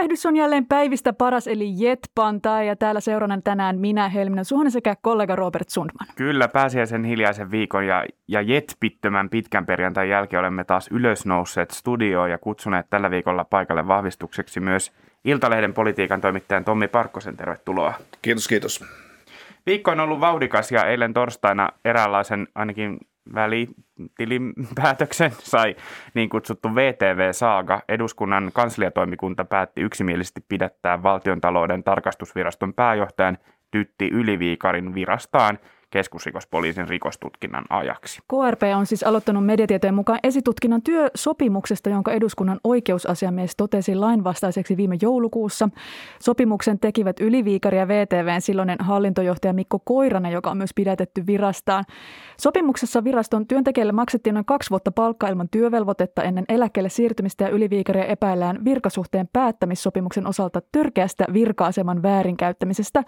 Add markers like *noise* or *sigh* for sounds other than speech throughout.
Tervehdys on jälleen päivistä paras eli Jetpantaa ja täällä seurana tänään minä Helminen Suhonen sekä kollega Robert Sundman. Kyllä, pääsiäisen hiljaisen viikon ja, ja jetpittömän pitkän perjantai jälkeen olemme taas ylösnousseet studioon ja kutsuneet tällä viikolla paikalle vahvistukseksi myös Iltalehden politiikan toimittajan Tommi Parkkosen. Tervetuloa. Kiitos, kiitos. Viikko on ollut vauhdikas ja eilen torstaina eräänlaisen ainakin välitilinpäätöksen *laughs* sai niin kutsuttu VTV-saaga. Eduskunnan kansliatoimikunta päätti yksimielisesti pidättää valtiontalouden tarkastusviraston pääjohtajan Tytti Yliviikarin virastaan – keskusrikospoliisin rikostutkinnan ajaksi. KRP on siis aloittanut mediatietojen mukaan esitutkinnan työsopimuksesta, jonka eduskunnan oikeusasiamies totesi lainvastaiseksi viime joulukuussa. Sopimuksen tekivät Yliviikari ja VTVn silloinen hallintojohtaja Mikko Koiranen, joka on myös pidätetty virastaan. Sopimuksessa viraston työntekijälle maksettiin noin kaksi vuotta palkkaa ilman työvelvoitetta ennen eläkkeelle siirtymistä ja Yliviikaria epäillään virkasuhteen päättämissopimuksen osalta törkeästä virka-aseman väärinkäyttämisestä.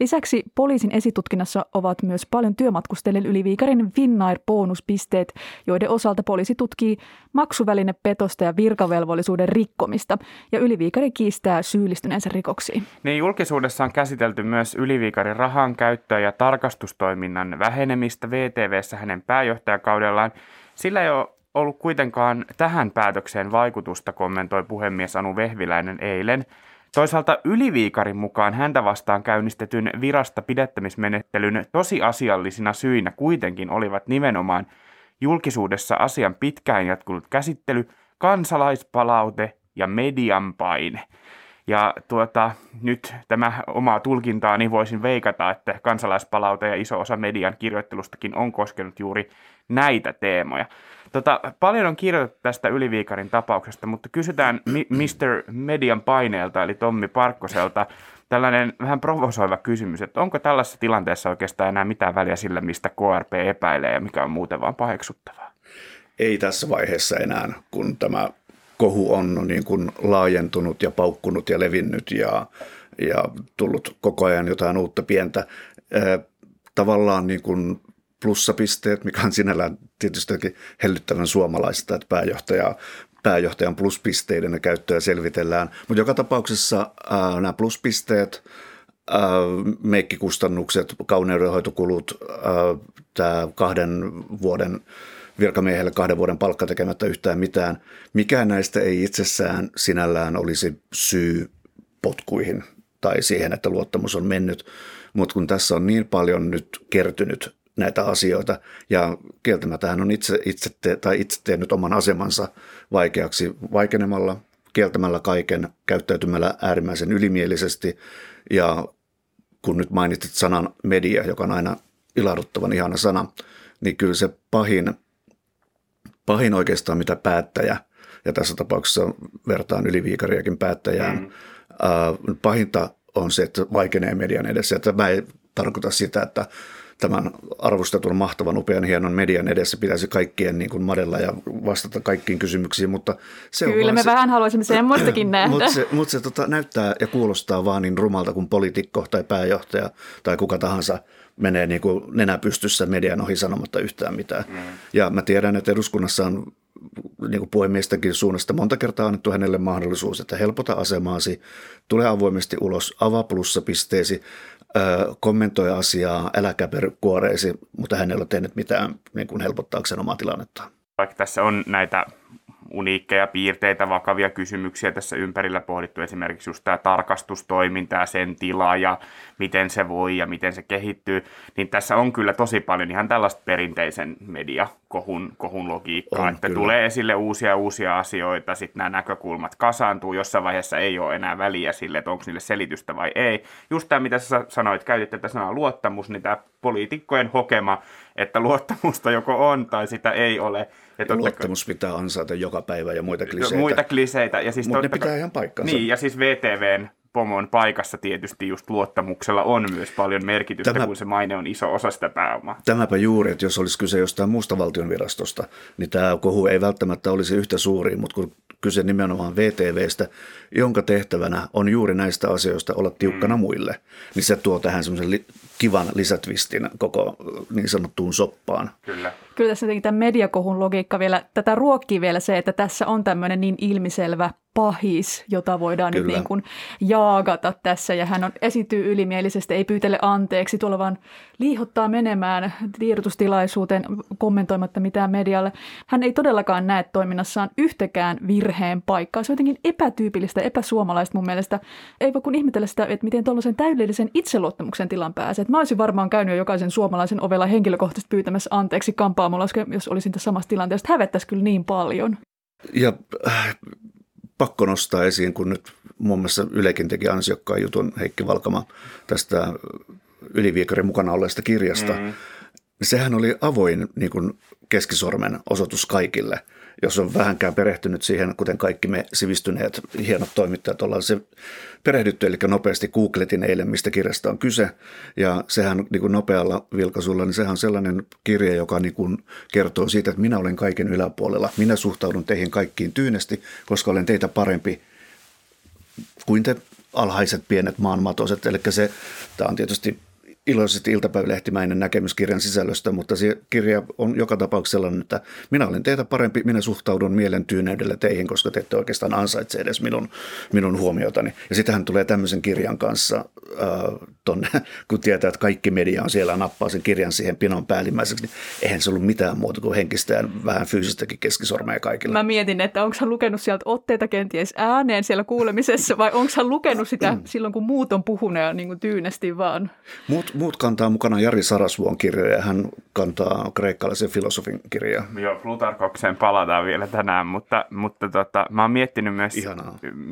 Lisäksi poliisin esitutkinnassa ovat myös myös paljon työmatkustajille yli Viikarin Finnair-bonuspisteet, joiden osalta poliisi tutkii maksuvälinepetosta ja virkavelvollisuuden rikkomista. Ja Yliviikari kiistää syyllistyneensä rikoksiin. Niin julkisuudessa on käsitelty myös Yliviikarin rahan käyttöä ja tarkastustoiminnan vähenemistä VTVssä hänen pääjohtajakaudellaan. Sillä ei ole ollut kuitenkaan tähän päätökseen vaikutusta, kommentoi puhemies Anu Vehviläinen eilen. Toisaalta Yliviikarin mukaan häntä vastaan käynnistetyn virasta pidättämismenettelyn tosiasiallisina syinä kuitenkin olivat nimenomaan julkisuudessa asian pitkään jatkunut käsittely, kansalaispalaute ja median paine. Ja tuota, nyt tämä omaa tulkintaani voisin veikata, että kansalaispalaute ja iso osa median kirjoittelustakin on koskenut juuri näitä teemoja. Tota, paljon on kirjoitettu tästä Yliviikarin tapauksesta, mutta kysytään Mr. Median paineelta, eli Tommi Parkkoselta, tällainen vähän provosoiva kysymys, että onko tällaisessa tilanteessa oikeastaan enää mitään väliä sillä, mistä KRP epäilee ja mikä on muuten vaan paheksuttavaa? Ei tässä vaiheessa enää, kun tämä kohu on niin kuin laajentunut ja paukkunut ja levinnyt ja, ja tullut koko ajan jotain uutta pientä. Tavallaan niin kuin plussapisteet, mikä on sinällään tietysti hellyttävän suomalaista, että pääjohtaja, pääjohtajan pluspisteiden käyttöä selvitellään. Mutta joka tapauksessa ää, nämä pluspisteet, ää, meikkikustannukset, kauneudenhoitokulut, tämä kahden vuoden virkamiehelle kahden vuoden palkka tekemättä yhtään mitään. Mikään näistä ei itsessään sinällään olisi syy potkuihin tai siihen, että luottamus on mennyt. Mutta kun tässä on niin paljon nyt kertynyt näitä asioita. Ja kieltämättä hän on itse, itse, te, tai itse tehnyt oman asemansa vaikeaksi vaikenemalla, kieltämällä kaiken, käyttäytymällä äärimmäisen ylimielisesti. Ja kun nyt mainitsit sanan media, joka on aina ilahduttavan ihana sana, niin kyllä se pahin, pahin oikeastaan mitä päättäjä, ja tässä tapauksessa vertaan yliviikariakin päättäjään, mm. äh, pahinta on se, että vaikenee median edessä. Että mä ei tarkoita sitä, että tämän arvostetun, mahtavan, upean, hienon median edessä pitäisi kaikkien niin kuin madella ja vastata kaikkiin kysymyksiin, mutta se Kyllä, on me se, vähän haluaisimme semmoistakin *clears throat* nähdä. Mutta se, mutta se tota, näyttää ja kuulostaa vaan niin rumalta kuin poliitikko tai pääjohtaja tai kuka tahansa menee niin kuin nenä pystyssä median ohi sanomatta yhtään mitään. Mm. Ja mä tiedän, että eduskunnassa on niin kuin puhemiestenkin suunnasta monta kertaa annettu hänelle mahdollisuus, että helpota asemaasi, tule avoimesti ulos, avaa plussapisteesi, kommentoi asiaa, älä kuoreisi, mutta hän ei ole tehnyt mitään niin kuin helpottaakseen omaa tilannettaan. Vaikka tässä on näitä uniikkeja piirteitä, vakavia kysymyksiä tässä ympärillä pohdittu, esimerkiksi just tämä tarkastustoiminta ja sen tila ja miten se voi ja miten se kehittyy, niin tässä on kyllä tosi paljon ihan tällaista perinteisen mediakohun kohun logiikkaa, on, että kyllä. tulee esille uusia uusia asioita, sitten nämä näkökulmat kasaantuu, jossain vaiheessa ei ole enää väliä sille, että onko niille selitystä vai ei. Just tämä, mitä sä sanoit, käytit tätä sanaa luottamus, niin tämä poliitikkojen hokema, että luottamusta joko on tai sitä ei ole, ja Luottamus kai... pitää ansaita joka päivä ja muita kliseitä. Muita kliseitä. Ja siis Mutta ne pitää ihan paikkansa. Niin, ja siis VTVn pomon paikassa tietysti just luottamuksella on myös paljon merkitystä, Tämä, kun se maine on iso osa sitä pääomaa. Tämäpä juuri, että jos olisi kyse jostain muusta valtionvirastosta, niin tämä kohu ei välttämättä olisi yhtä suuri, mutta kun kyse nimenomaan VTVstä, jonka tehtävänä on juuri näistä asioista olla tiukkana mm. muille, niin se tuo tähän semmoisen li- kivan lisätvistin koko niin sanottuun soppaan. Kyllä. Kyllä tässä jotenkin tämä mediakohun logiikka vielä, tätä ruokkii vielä se, että tässä on tämmöinen niin ilmiselvä pahis, jota voidaan Kyllä. nyt niin kuin jaagata tässä. Ja hän on, esityy ylimielisesti, ei pyytele anteeksi, tuolla vaan liihottaa menemään tiedotustilaisuuteen kommentoimatta mitään medialle. Hän ei todellakaan näe toiminnassaan yhtäkään virheen paikkaa. Se on jotenkin epätyypillistä, epäsuomalaista mun mielestä. Ei voi kun ihmetellä sitä, että miten tuollaisen täydellisen itseluottamuksen tilan pääsee. Että mä olisin varmaan käynyt jo jokaisen suomalaisen ovella henkilökohtaisesti pyytämässä anteeksi kampaamolla, jos olisin tässä samassa tilanteessa. Hävettäisi kyllä niin paljon. Ja äh, pakko nostaa esiin, kun nyt muun muassa Ylekin teki ansiokkaan jutun Heikki Valkama tästä Yliviikarin mukana olleesta kirjasta. Mm. Sehän oli avoin niin kuin keskisormen osoitus kaikille – jos on vähänkään perehtynyt siihen, kuten kaikki me sivistyneet hienot toimittajat ollaan se perehdytty, eli nopeasti googletin eilen, mistä kirjasta on kyse, ja sehän niin kuin nopealla vilkaisulla, niin sehän on sellainen kirja, joka niin kuin kertoo siitä, että minä olen kaiken yläpuolella, minä suhtaudun teihin kaikkiin tyynesti, koska olen teitä parempi kuin te alhaiset pienet maanmatoset, eli se, tämä on tietysti iloisesti iltapäivälehtimäinen näkemys kirjan sisällöstä, mutta se kirja on joka tapauksessa sellainen, että minä olen teitä parempi, minä suhtaudun mielen tyyneydellä teihin, koska te ette oikeastaan ansaitse edes minun, minun huomiotani. Ja sitähän tulee tämmöisen kirjan kanssa, äh, tonne, *laughs* kun tietää, että kaikki media on siellä nappaa sen kirjan siihen pinon päällimmäiseksi, niin eihän se ollut mitään muuta kuin henkistä ja vähän fyysistäkin keskisormeja kaikilla. Mä mietin, että onko hän lukenut sieltä otteita kenties ääneen siellä kuulemisessa vai onko hän lukenut sitä mm. silloin, kun muut on puhuneet niin kuin tyynesti vaan? Muut, muut kantaa mukana Jari Sarasvuon kirjoja. Hän kantaa kreikkalaisen filosofin kirjaa. Joo, Plutarkokseen palataan vielä tänään, mutta, mutta tota, mä oon miettinyt myös,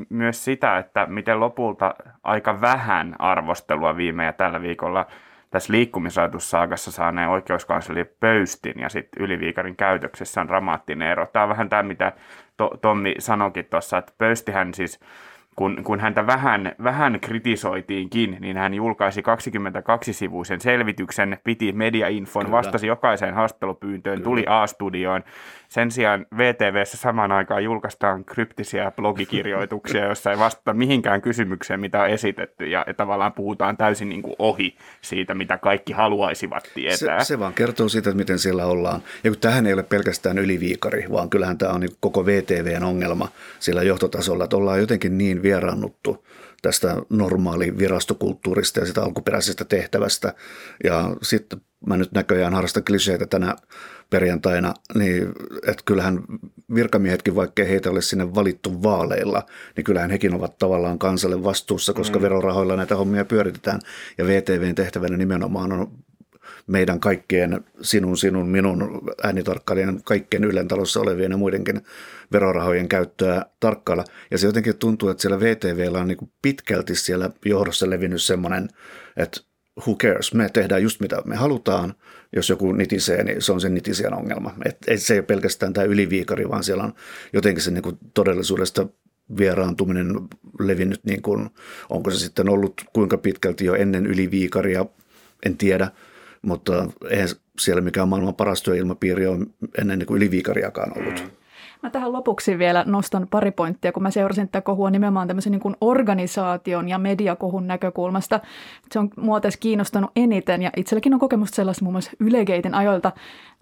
myös sitä, että miten lopulta aika vähän arvostelua viime ja tällä viikolla tässä liikkumisrajoitussaakassa saaneen oikeuskansleri Pöystin ja sitten Yliviikarin käytöksessä on dramaattinen ero. Tämä on vähän tämä, mitä to, Tommi sanoikin tuossa, että Pöystihän siis – kun, kun häntä vähän, vähän kritisoitiinkin, niin hän julkaisi 22-sivuisen selvityksen, piti mediainfon, Kyllä. vastasi jokaiseen haastattelupyyntöön, Kyllä. tuli A-studioon. Sen sijaan VTVssä samaan aikaan julkaistaan kryptisiä blogikirjoituksia, joissa ei vastata mihinkään kysymykseen, mitä on esitetty, ja, tavallaan puhutaan täysin niin kuin ohi siitä, mitä kaikki haluaisivat tietää. Se, se vaan kertoo siitä, että miten siellä ollaan. Ja kun tähän ei ole pelkästään yliviikari, vaan kyllähän tämä on niin koko VTVn ongelma siellä johtotasolla, että ollaan jotenkin niin vieraannuttu tästä normaali virastokulttuurista ja sitä alkuperäisestä tehtävästä. Ja sitten mä nyt näköjään harrastan kliseitä tänä perjantaina, niin että kyllähän virkamiehetkin, vaikkei heitä ole sinne valittu vaaleilla, niin kyllähän hekin ovat tavallaan kansalle vastuussa, koska mm. verorahoilla näitä hommia pyöritetään. Ja VTVn tehtävänä nimenomaan on meidän kaikkien, sinun, sinun, minun äänitarkkailijan, kaikkien Ylen talossa olevien ja muidenkin verorahojen käyttöä tarkkailla. Ja se jotenkin tuntuu, että siellä VTVllä on niin pitkälti siellä johdossa levinnyt semmoinen, että who cares, me tehdään just mitä me halutaan, jos joku nitisee, niin se on sen nitisian ongelma. Et, et se ei ole pelkästään tämä yliviikari, vaan siellä on jotenkin se niin kuin todellisuudesta vieraantuminen levinnyt, niin kuin, onko se sitten ollut kuinka pitkälti jo ennen yliviikaria, en tiedä, mutta eihän siellä mikään maailman paras työilmapiiri ole ennen niin kuin yliviikariakaan ollut. Mä tähän lopuksi vielä nostan pari pointtia, kun mä seurasin tätä kohua nimenomaan tämmöisen niin kuin organisaation ja mediakohun näkökulmasta. Se on mua tässä kiinnostanut eniten ja itselläkin on kokemusta sellaista muun muassa Ylegeiten ajoilta,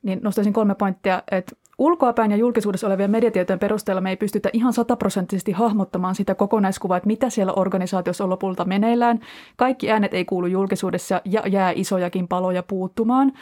niin nostaisin kolme pointtia, että ulkoapäin ja julkisuudessa olevien mediatietojen perusteella me ei pystytä ihan sataprosenttisesti hahmottamaan sitä kokonaiskuvaa, että mitä siellä organisaatiossa on lopulta meneillään. Kaikki äänet ei kuulu julkisuudessa ja jää isojakin paloja puuttumaan.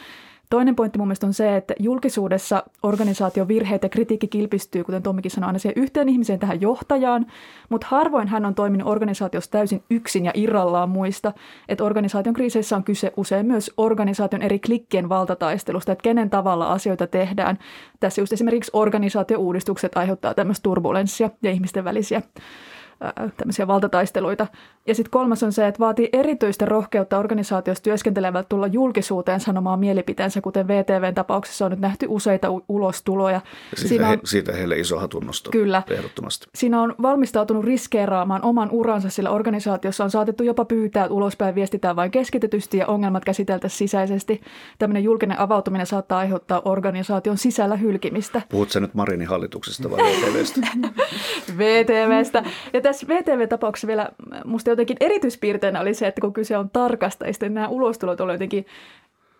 Toinen pointti mun mielestä on se, että julkisuudessa organisaation virheet ja kritiikki kilpistyy, kuten Tommikin sanoi, aina siihen yhteen ihmiseen tähän johtajaan, mutta harvoin hän on toiminut organisaatiossa täysin yksin ja irrallaan muista, että organisaation kriiseissä on kyse usein myös organisaation eri klikkien valtataistelusta, että kenen tavalla asioita tehdään. Tässä just esimerkiksi organisaatiouudistukset aiheuttaa tämmöistä turbulenssia ja ihmisten välisiä tämmöisiä valtataisteluita. Ja sitten kolmas on se, että vaatii erityistä rohkeutta organisaatiossa työskentelevältä tulla julkisuuteen sanomaan mielipiteensä, kuten VTVn tapauksessa on nyt nähty useita ulostuloja. Siitä, Siinä on, he, siitä heille iso hatunnosto. Kyllä. Ehdottomasti. Siinä on valmistautunut riskeeraamaan oman uransa, sillä organisaatiossa on saatettu jopa pyytää, että ulospäin viestitään vain keskitetysti ja ongelmat käsiteltäisiin sisäisesti. Tämmöinen julkinen avautuminen saattaa aiheuttaa organisaation sisällä hylkimistä. Puhutko nyt Marinin hallituksesta vai VTVstä? *laughs* VTVstä. Ja tässä VTV-tapauksessa vielä musta jotenkin erityispiirteinä oli se, että kun kyse on tarkastajista, niin nämä ulostulot olivat jotenkin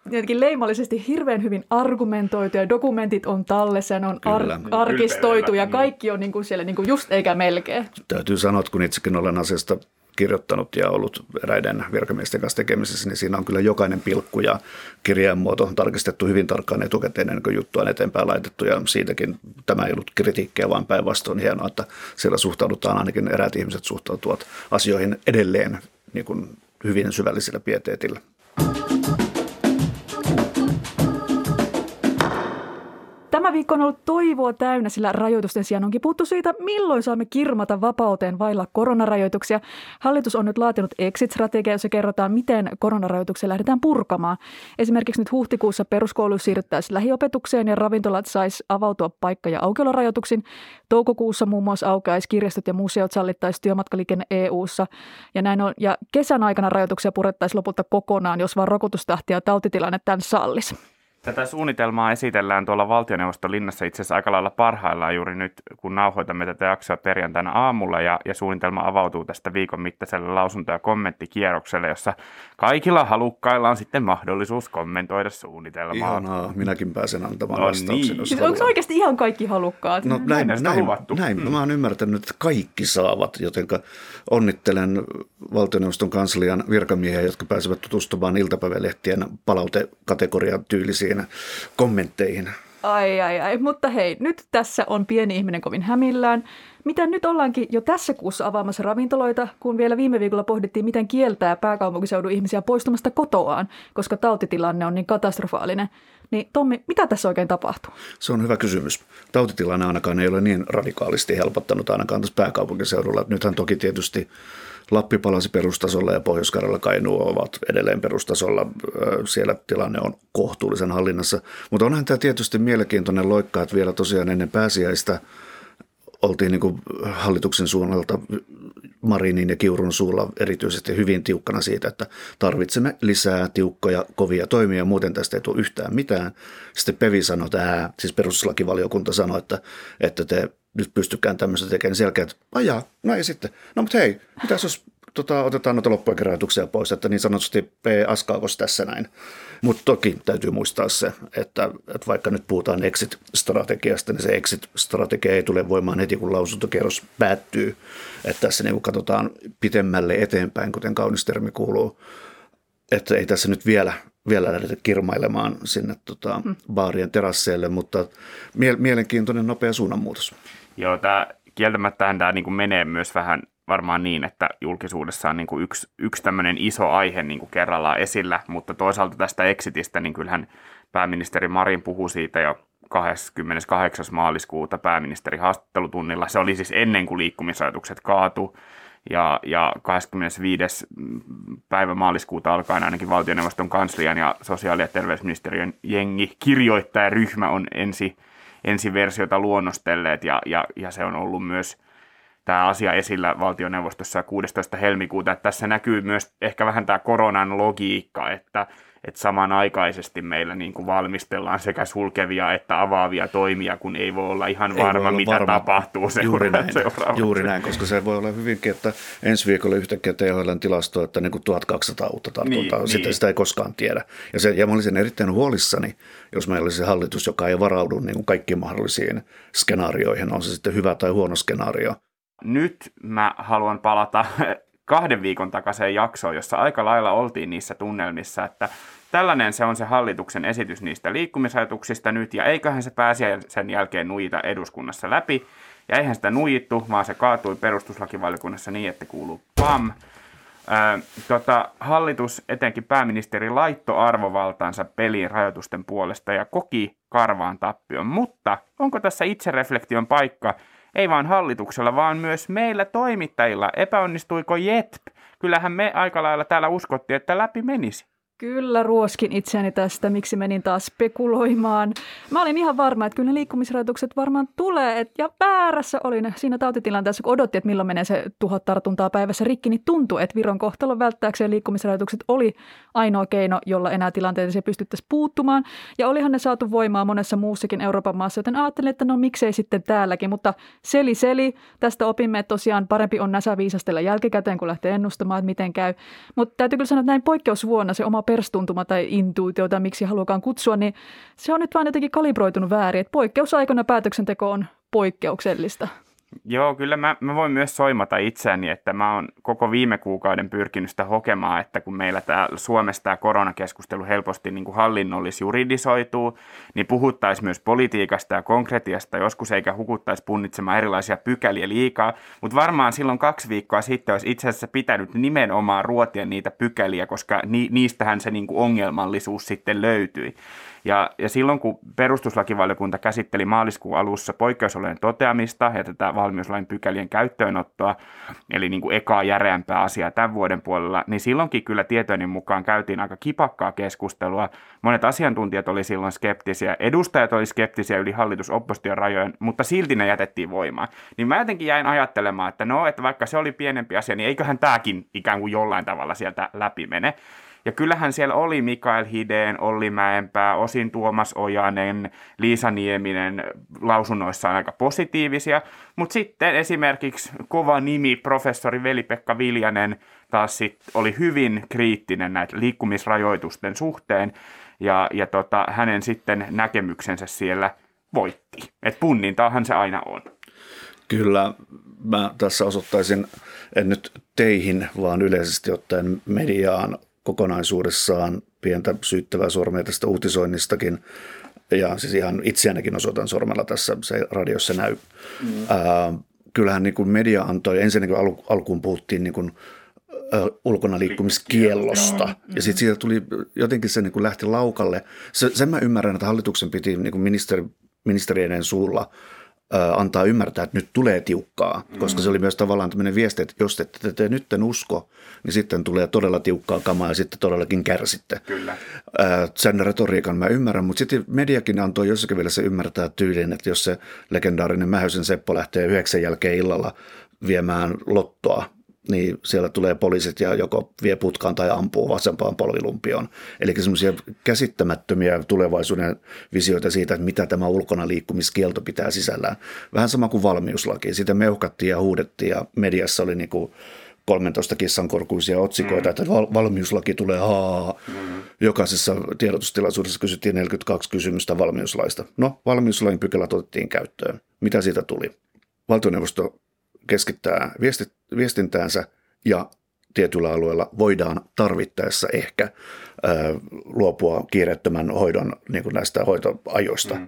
jotenkin leimallisesti hirveän hyvin argumentoitu ja dokumentit on tallessa ja ne on ar- arkistoitu ja kaikki on niin kuin siellä niin kuin just eikä melkein. Täytyy sanoa, että kun itsekin olen asiasta kirjoittanut ja ollut eräiden virkamiesten kanssa tekemisissä, niin siinä on kyllä jokainen pilkku ja kirjeenmuoto tarkistettu hyvin tarkkaan etukäteen ennen kuin juttu on eteenpäin laitettu ja siitäkin tämä ei ollut kritiikkiä, vaan päinvastoin hienoa, että siellä suhtaudutaan ainakin eräät ihmiset suhtautuvat asioihin edelleen niin kuin hyvin syvällisellä pieteetillä. Tämä viikko on ollut toivoa täynnä, sillä rajoitusten sijaan onkin puhuttu siitä, milloin saamme kirmata vapauteen vailla koronarajoituksia. Hallitus on nyt laatinut exit-strategia, jossa kerrotaan, miten koronarajoituksia lähdetään purkamaan. Esimerkiksi nyt huhtikuussa peruskoulu siirryttäisiin lähiopetukseen ja ravintolat sais avautua paikka- ja aukiolorajoituksin. Toukokuussa muun muassa aukeaisi kirjastot ja museot sallittaisiin työmatkaliikenne EU-ssa. Ja, näin on, ja kesän aikana rajoituksia purettaisiin lopulta kokonaan, jos vaan rokotustahti ja tautitilanne tämän sallisi. Tätä suunnitelmaa esitellään tuolla valtioneuvoston linnassa itse asiassa aika lailla parhaillaan juuri nyt, kun nauhoitamme tätä jaksoa perjantaina aamulla ja, ja suunnitelma avautuu tästä viikon mittaiselle lausunto- ja kommenttikierrokselle, jossa kaikilla halukkailla on sitten mahdollisuus kommentoida suunnitelmaa. Ihanaa, minäkin pääsen antamaan no vastauksen. Niin. Siis onko oikeasti ihan kaikki halukkaat? No näin, näin, näin, näin. Mm. mä oon ymmärtänyt, että kaikki saavat, joten onnittelen valtioneuvoston kanslian virkamiehiä, jotka pääsevät tutustumaan iltapäivälehtien palautekategorian tyylisiin siinä kommentteihin. Ai ai ai, mutta hei, nyt tässä on pieni ihminen kovin hämillään. Miten nyt ollaankin jo tässä kuussa avaamassa ravintoloita, kun vielä viime viikolla pohdittiin, miten kieltää pääkaupunkiseudun ihmisiä poistumasta kotoaan, koska tautitilanne on niin katastrofaalinen. Niin Tommi, mitä tässä oikein tapahtuu? Se on hyvä kysymys. Tautitilanne ainakaan ei ole niin radikaalisti helpottanut ainakaan tässä pääkaupunkiseudulla. Nythän toki tietysti Lappi palasi perustasolla ja pohjois Kainuu ovat edelleen perustasolla. Siellä tilanne on kohtuullisen hallinnassa. Mutta onhan tämä tietysti mielenkiintoinen loikka, että vielä tosiaan ennen pääsiäistä oltiin niin kuin hallituksen suunnalta Marinin ja Kiurun suulla erityisesti hyvin tiukkana siitä, että tarvitsemme lisää tiukkoja, kovia toimia, muuten tästä ei tule yhtään mitään. Sitten Pevi sanoi, että siis perustuslakivaliokunta sanoi, että, että te nyt pystykään tämmöistä tekemään, niin selkeä, että ajaa, no ei sitten. No mutta hei, mitä jos tota, otetaan noita loppujen pois, että niin sanotusti P. Askaakos tässä näin. Mutta toki täytyy muistaa se, että, että vaikka nyt puhutaan exit-strategiasta, niin se exit-strategia ei tule voimaan heti, kun lausuntokierros päättyy. Että tässä niin katsotaan pitemmälle eteenpäin, kuten kaunis termi kuuluu. Että ei tässä nyt vielä, vielä lähdetä kirmailemaan sinne tota, mm. baarien terasseille, mutta mie- mielenkiintoinen nopea suunnanmuutos. Joo, tämä kieltämättä tämä niin kuin menee myös vähän varmaan niin, että julkisuudessa on niin kuin yksi, yksi tämmöinen iso aihe niin kuin kerrallaan esillä, mutta toisaalta tästä exitistä, niin kyllähän pääministeri Marin puhui siitä jo 28. maaliskuuta pääministeri haastattelutunnilla. Se oli siis ennen kuin liikkumisajatukset kaatu. Ja, ja 25. päivä maaliskuuta alkaen ainakin valtioneuvoston kanslian ja sosiaali- ja terveysministeriön jengi kirjoittajaryhmä on ensi ensi versiota luonnostelleet ja, ja, ja se on ollut myös tämä asia esillä valtioneuvostossa 16. helmikuuta. Että tässä näkyy myös ehkä vähän tämä koronan logiikka, että, että samanaikaisesti meillä niin kuin valmistellaan sekä sulkevia että avaavia toimia, kun ei voi olla ihan varma, olla mitä varma. tapahtuu juuri näin, juuri näin, koska se voi olla hyvinkin, että ensi viikolla yhtäkkiä THLn tilasto, että niin kuin 1200 uutta tartuntaa, niin, sitä, niin. sitä ei koskaan tiedä. Ja, se, ja mä olisin erittäin huolissani, jos meillä olisi hallitus, joka ei varaudu niin kuin kaikkiin mahdollisiin skenaarioihin, on se sitten hyvä tai huono skenaario. Nyt mä haluan palata kahden viikon takaiseen jaksoon, jossa aika lailla oltiin niissä tunnelmissa, että tällainen se on se hallituksen esitys niistä liikkumisajatuksista nyt, ja eiköhän se pääsi sen jälkeen nuita eduskunnassa läpi. Ja eihän sitä nuijittu, vaan se kaatui perustuslakivaliokunnassa niin, että kuuluu PAM. Ää, tota, hallitus, etenkin pääministeri, laitto arvovaltaansa peliin rajoitusten puolesta ja koki karvaan tappion. Mutta onko tässä itsereflektion paikka, ei vain hallituksella, vaan myös meillä toimittajilla. Epäonnistuiko JETP? Kyllähän me aika lailla täällä uskottiin, että läpi menisi. Kyllä ruoskin itseäni tästä, miksi menin taas spekuloimaan. Mä olin ihan varma, että kyllä ne liikkumisrajoitukset varmaan tulee. Et, ja väärässä olin siinä tautitilanteessa, kun odotti, että milloin menee se tuhat tartuntaa päivässä rikki, niin tuntui, että Viron kohtalon välttääkseen liikkumisrajoitukset oli ainoa keino, jolla enää tilanteeseen pystyttäisiin puuttumaan. Ja olihan ne saatu voimaa monessa muussakin Euroopan maassa, joten ajattelin, että no miksei sitten täälläkin. Mutta seli seli, tästä opimme, että tosiaan parempi on näsä viisastella jälkikäteen, kun lähtee ennustamaan, että miten käy. Mutta täytyy kyllä sanoa, että näin poikkeusvuonna se oma perstuntuma tai intuitio tai miksi haluakaan kutsua, niin se on nyt vaan jotenkin kalibroitunut väärin. Että poikkeusaikana päätöksenteko on poikkeuksellista. Joo, kyllä mä, mä voin myös soimata itseäni, että mä oon koko viime kuukauden pyrkinyt sitä hokemaan, että kun meillä täällä Suomessa tämä koronakeskustelu helposti niin kuin hallinnollis juridisoituu, niin puhuttaisiin myös politiikasta ja konkretiasta joskus, eikä hukuttaisi punnitsemaan erilaisia pykäliä liikaa. Mutta varmaan silloin kaksi viikkoa sitten olisi itse asiassa pitänyt nimenomaan ruotia niitä pykäliä, koska ni, niistähän se niin kuin ongelmallisuus sitten löytyi. Ja, ja silloin kun perustuslakivaliokunta käsitteli maaliskuun alussa poikkeusolojen toteamista ja tätä valmiuslain pykälien käyttöönottoa, eli niin kuin ekaa järeämpää asiaa tämän vuoden puolella, niin silloinkin kyllä tietojeni mukaan käytiin aika kipakkaa keskustelua. Monet asiantuntijat oli silloin skeptisiä, edustajat oli skeptisiä yli hallitus-opposition rajojen, mutta silti ne jätettiin voimaan. Niin mä jotenkin jäin ajattelemaan, että no, että vaikka se oli pienempi asia, niin eiköhän tämäkin ikään kuin jollain tavalla sieltä läpi mene. Ja kyllähän siellä oli Mikael Hideen, Olli Mäenpää, osin Tuomas Ojanen, Liisa Nieminen lausunnoissaan aika positiivisia, mutta sitten esimerkiksi kova nimi professori Veli-Pekka Viljanen taas sit oli hyvin kriittinen näitä liikkumisrajoitusten suhteen, ja, ja tota, hänen sitten näkemyksensä siellä voitti. Et punnintaahan se aina on. Kyllä, mä tässä osoittaisin, en nyt teihin, vaan yleisesti ottaen mediaan kokonaisuudessaan pientä syyttävää sormea tästä uutisoinnistakin. Ja siis ihan itseäänkin osoitan sormella tässä, se radiossa näy. Mm. Ää, kyllähän niin kuin media antoi, ensinnäkin al- alkuun puhuttiin niin kuin, ulkona liikkumiskiellosta. Mm. Ja sitten siitä tuli, jotenkin se niin kuin lähti laukalle. Se, sen mä ymmärrän, että hallituksen piti niin kuin ministeri, ministerien suulla antaa ymmärtää, että nyt tulee tiukkaa, koska se oli myös tavallaan tämmöinen viesti, että jos ette te, nyt en usko, niin sitten tulee todella tiukkaa kamaa ja sitten todellakin kärsitte. Kyllä. Sen retoriikan mä ymmärrän, mutta sitten mediakin antoi jossakin vielä se ymmärtää tyyliin, että jos se legendaarinen Mähösen Seppo lähtee yhdeksän jälkeen illalla viemään lottoa niin siellä tulee poliisit ja joko vie putkaan tai ampuu vasempaan polvilumpioon. Eli semmoisia käsittämättömiä tulevaisuuden visioita siitä, että mitä tämä ulkona liikkumiskielto pitää sisällään. Vähän sama kuin valmiuslaki. Sitä meuhkattiin ja huudettiin ja mediassa oli niin kuin 13 kissankorkuisia otsikoita, että val- valmiuslaki tulee haa. Mm. Jokaisessa tiedotustilaisuudessa kysyttiin 42 kysymystä valmiuslaista. No, valmiuslain pykälät otettiin käyttöön. Mitä siitä tuli? Valtioneuvosto keskittää viestintäänsä ja tietyllä alueella voidaan tarvittaessa ehkä luopua kiireettömän hoidon niin kuin näistä hoitoajoista. Mm.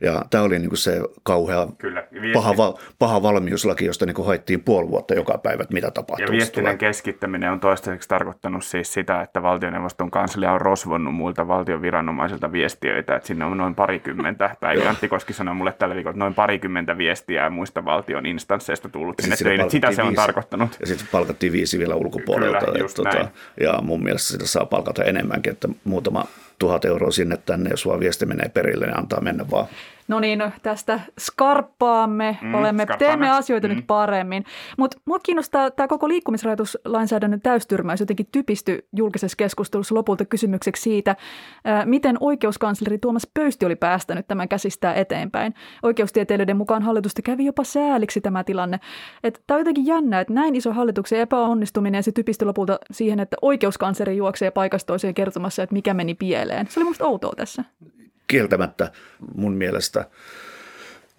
Ja tämä oli niin kuin se kauhea Kyllä. paha, paha valmiuslaki, josta niin kuin haettiin puoli vuotta joka päivä, että mitä tapahtuu. Ja viestinnän keskittäminen on toistaiseksi tarkoittanut siis sitä, että valtioneuvoston kanslia on rosvonnut muilta valtion viranomaisilta viestiöitä, että sinne on noin parikymmentä. Päivi Antti Koski sanoi mulle tällä viikolla, että noin parikymmentä viestiä muista valtion instansseista tullut sinne töihin. Sitä se on viisi, tarkoittanut. Ja sitten palkattiin viisi vielä ulkopuolelta. Kyllä, että, tuota, ja mun mielestä sitä saa palkata enemmänkin, että muutama tuhat euroa sinne tänne, jos vaan viesti menee perille, niin antaa mennä vaan. No niin, tästä skarppaamme, mm, olemme, skarppaamme. teemme asioita mm. nyt paremmin. Mutta mua kiinnostaa tämä koko liikkumisrajoituslainsäädännön täystyrmäys jotenkin typisty julkisessa keskustelussa lopulta kysymykseksi siitä, miten oikeuskansleri Tuomas Pöysti oli päästänyt tämän käsistää eteenpäin. Oikeustieteilijöiden mukaan hallitusta kävi jopa sääliksi tämä tilanne. Tämä on jotenkin jännä, että näin iso hallituksen epäonnistuminen se typistyi lopulta siihen, että oikeuskansleri juoksee paikasta toiseen kertomassa, että mikä meni pieleen. Se oli musta outoa tässä kieltämättä mun mielestä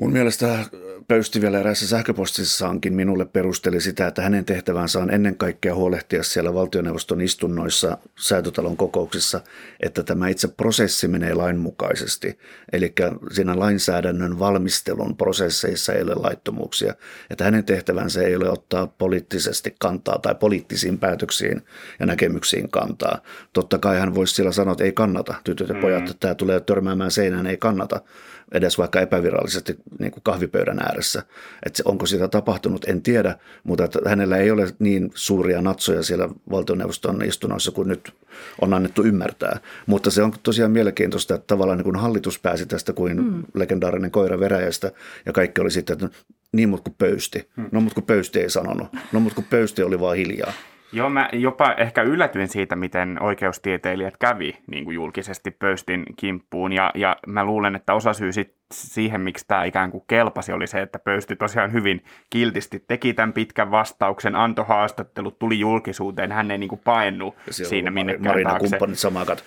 Mun mielestä Pöysti vielä eräässä sähköpostissaankin minulle perusteli sitä, että hänen tehtävänsä on ennen kaikkea huolehtia siellä valtioneuvoston istunnoissa, säätötalon kokouksissa, että tämä itse prosessi menee lainmukaisesti. Eli siinä lainsäädännön valmistelun prosesseissa ei ole laittomuuksia. Että hänen tehtävänsä ei ole ottaa poliittisesti kantaa tai poliittisiin päätöksiin ja näkemyksiin kantaa. Totta kai hän voisi siellä sanoa, että ei kannata, tytöt ja pojat, että tämä tulee törmäämään seinään, ei kannata edes vaikka epävirallisesti niin kuin kahvipöydän ääressä. Että onko sitä tapahtunut, en tiedä, mutta että hänellä ei ole niin suuria natsoja siellä valtioneuvoston istunnoissa kuin nyt on annettu ymmärtää. Mutta se on tosiaan mielenkiintoista, että tavallaan niin kuin hallitus pääsi tästä kuin mm. legendaarinen koira veräjästä ja kaikki oli sitten, että niin mutta kuin pöysti. No mutta kuin pöysti ei sanonut. No mutta kuin pöysti oli vaan hiljaa. Joo, mä jopa ehkä yllätyin siitä, miten oikeustieteilijät kävi niin kuin julkisesti pöystin kimppuun. Ja, ja mä luulen, että osa syy sit siihen, miksi tämä ikään kuin kelpasi, oli se, että pöysti tosiaan hyvin kiltisti teki tämän pitkän vastauksen, antoi haastattelut, tuli julkisuuteen, hän ei niin kuin painnu siinä minnekään Marina taakse. kumppanit samakat.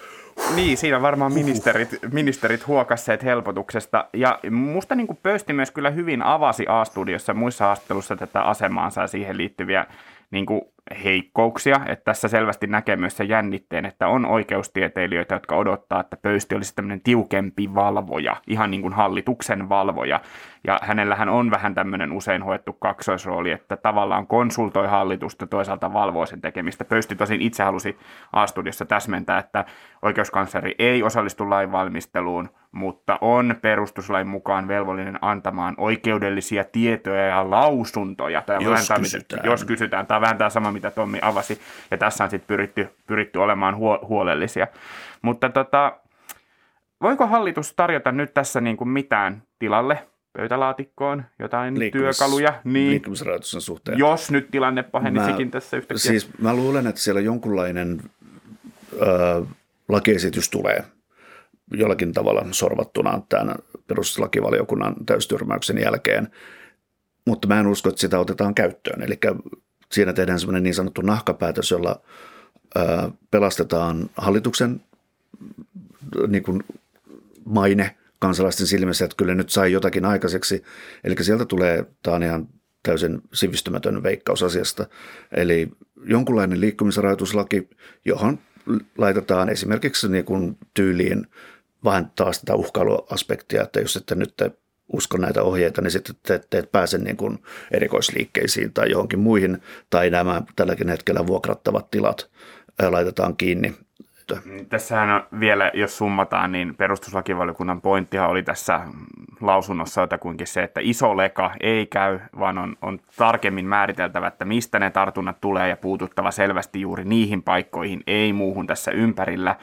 Niin, siinä varmaan ministerit, ministerit huokasseet helpotuksesta. Ja musta niin kuin Pöysti myös kyllä hyvin avasi A-studiossa muissa haastattelussa tätä asemaansa ja siihen liittyviä niin kuin heikkouksia. Että tässä selvästi näkee myös se jännitteen, että on oikeustieteilijöitä, jotka odottaa, että Pöysti olisi tämmöinen tiukempi valvoja, ihan niin kuin hallituksen valvoja. Ja hänellähän on vähän tämmöinen usein hoettu kaksoisrooli, että tavallaan konsultoi hallitusta, toisaalta valvoo sen tekemistä. Pöysti tosin itse halusi A-studiossa täsmentää, että oikeuskansleri ei osallistu lainvalmisteluun, mutta on perustuslain mukaan velvollinen antamaan oikeudellisia tietoja ja lausuntoja. Tämä Jos tämä, kysytään. Mitä, jos kysytään. Tämä on vähän tämä sama, mitä Tommi avasi. Ja tässä on sitten pyritty, pyritty olemaan huo, huolellisia. Mutta tota, voiko hallitus tarjota nyt tässä niin kuin mitään tilalle pöytälaatikkoon, jotain Liikkumis- työkaluja? Niin, Liikkumisrajoituksen suhteen. jos nyt tilanne pahenisikin tässä yhtäkkiä. Siis mä luulen, että siellä jonkunlainen ö, lakiesitys tulee jollakin tavalla sorvattuna tämän perustuslakivaliokunnan täystyrmäyksen jälkeen, mutta mä en usko, että sitä otetaan käyttöön. Eli siinä tehdään semmoinen niin sanottu nahkapäätös, jolla ö, pelastetaan hallituksen niin kuin maine kansalaisten silmissä, että kyllä nyt sai jotakin aikaiseksi. Eli sieltä tulee, tämä on ihan täysin sivistymätön veikkaus asiasta. Eli jonkunlainen liikkumisrajoituslaki, johon laitetaan esimerkiksi niin kuin tyyliin vähän taas tätä uhkailuaspektia, että jos ette nyt te usko näitä ohjeita, niin sitten te, te et pääse niin kuin erikoisliikkeisiin tai johonkin muihin, tai nämä tälläkin hetkellä vuokrattavat tilat laitetaan kiinni. Tässähän on vielä, jos summataan, niin perustuslakivaliokunnan pointtihan oli tässä lausunnossa jotakuinkin se, että iso leka ei käy, vaan on, on tarkemmin määriteltävä, että mistä ne tartunnat tulee ja puututtava selvästi juuri niihin paikkoihin, ei muuhun tässä ympärillä.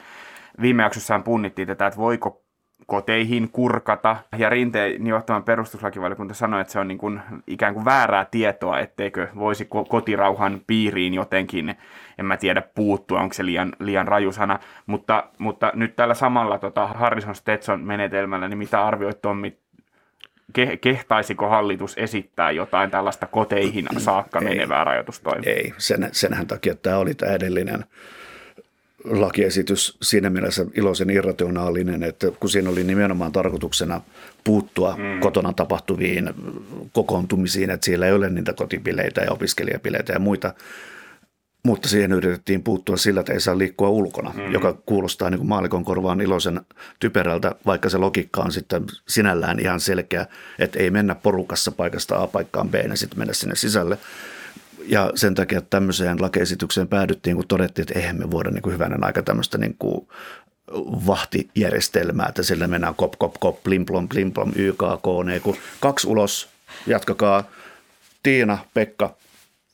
Viime jaksossaan punnittiin tätä, että voiko koteihin kurkata. Ja Rinteen johtavan perustuslakivaliokunta sanoi, että se on niin kuin ikään kuin väärää tietoa, etteikö voisi ko- kotirauhan piiriin jotenkin, en mä tiedä, puuttua, onko se liian, liian raju sana. Mutta, mutta nyt tällä samalla tota Harrison Stetson menetelmällä, niin mitä arvioit Tommi, ke- kehtaisiko hallitus esittää jotain tällaista koteihin saakka menevää rajoitustoimia? Ei, sen, senhän takia tämä oli tämä edellinen lakiesitys siinä mielessä iloisen irrationaalinen, että kun siinä oli nimenomaan tarkoituksena puuttua mm. kotona tapahtuviin kokoontumisiin, että siellä ei ole niitä kotipileitä ja opiskelijapileitä ja muita, mutta siihen yritettiin puuttua sillä, että ei saa liikkua ulkona, mm. joka kuulostaa niin kuin maalikon korvaan iloisen typerältä, vaikka se logiikka on sitten sinällään ihan selkeä, että ei mennä porukassa paikasta A paikkaan B ja sitten mennä sinne sisälle. Ja sen takia että tämmöiseen lakiesitykseen päädyttiin, kun todettiin, että eihän me voida niin kuin hyvänen aika tämmöistä niin kuin vahtijärjestelmää, että sillä mennään kop, kop, kop, plim, plom, plim, plom, YK, KN, kun kaksi ulos, jatkakaa, Tiina, Pekka,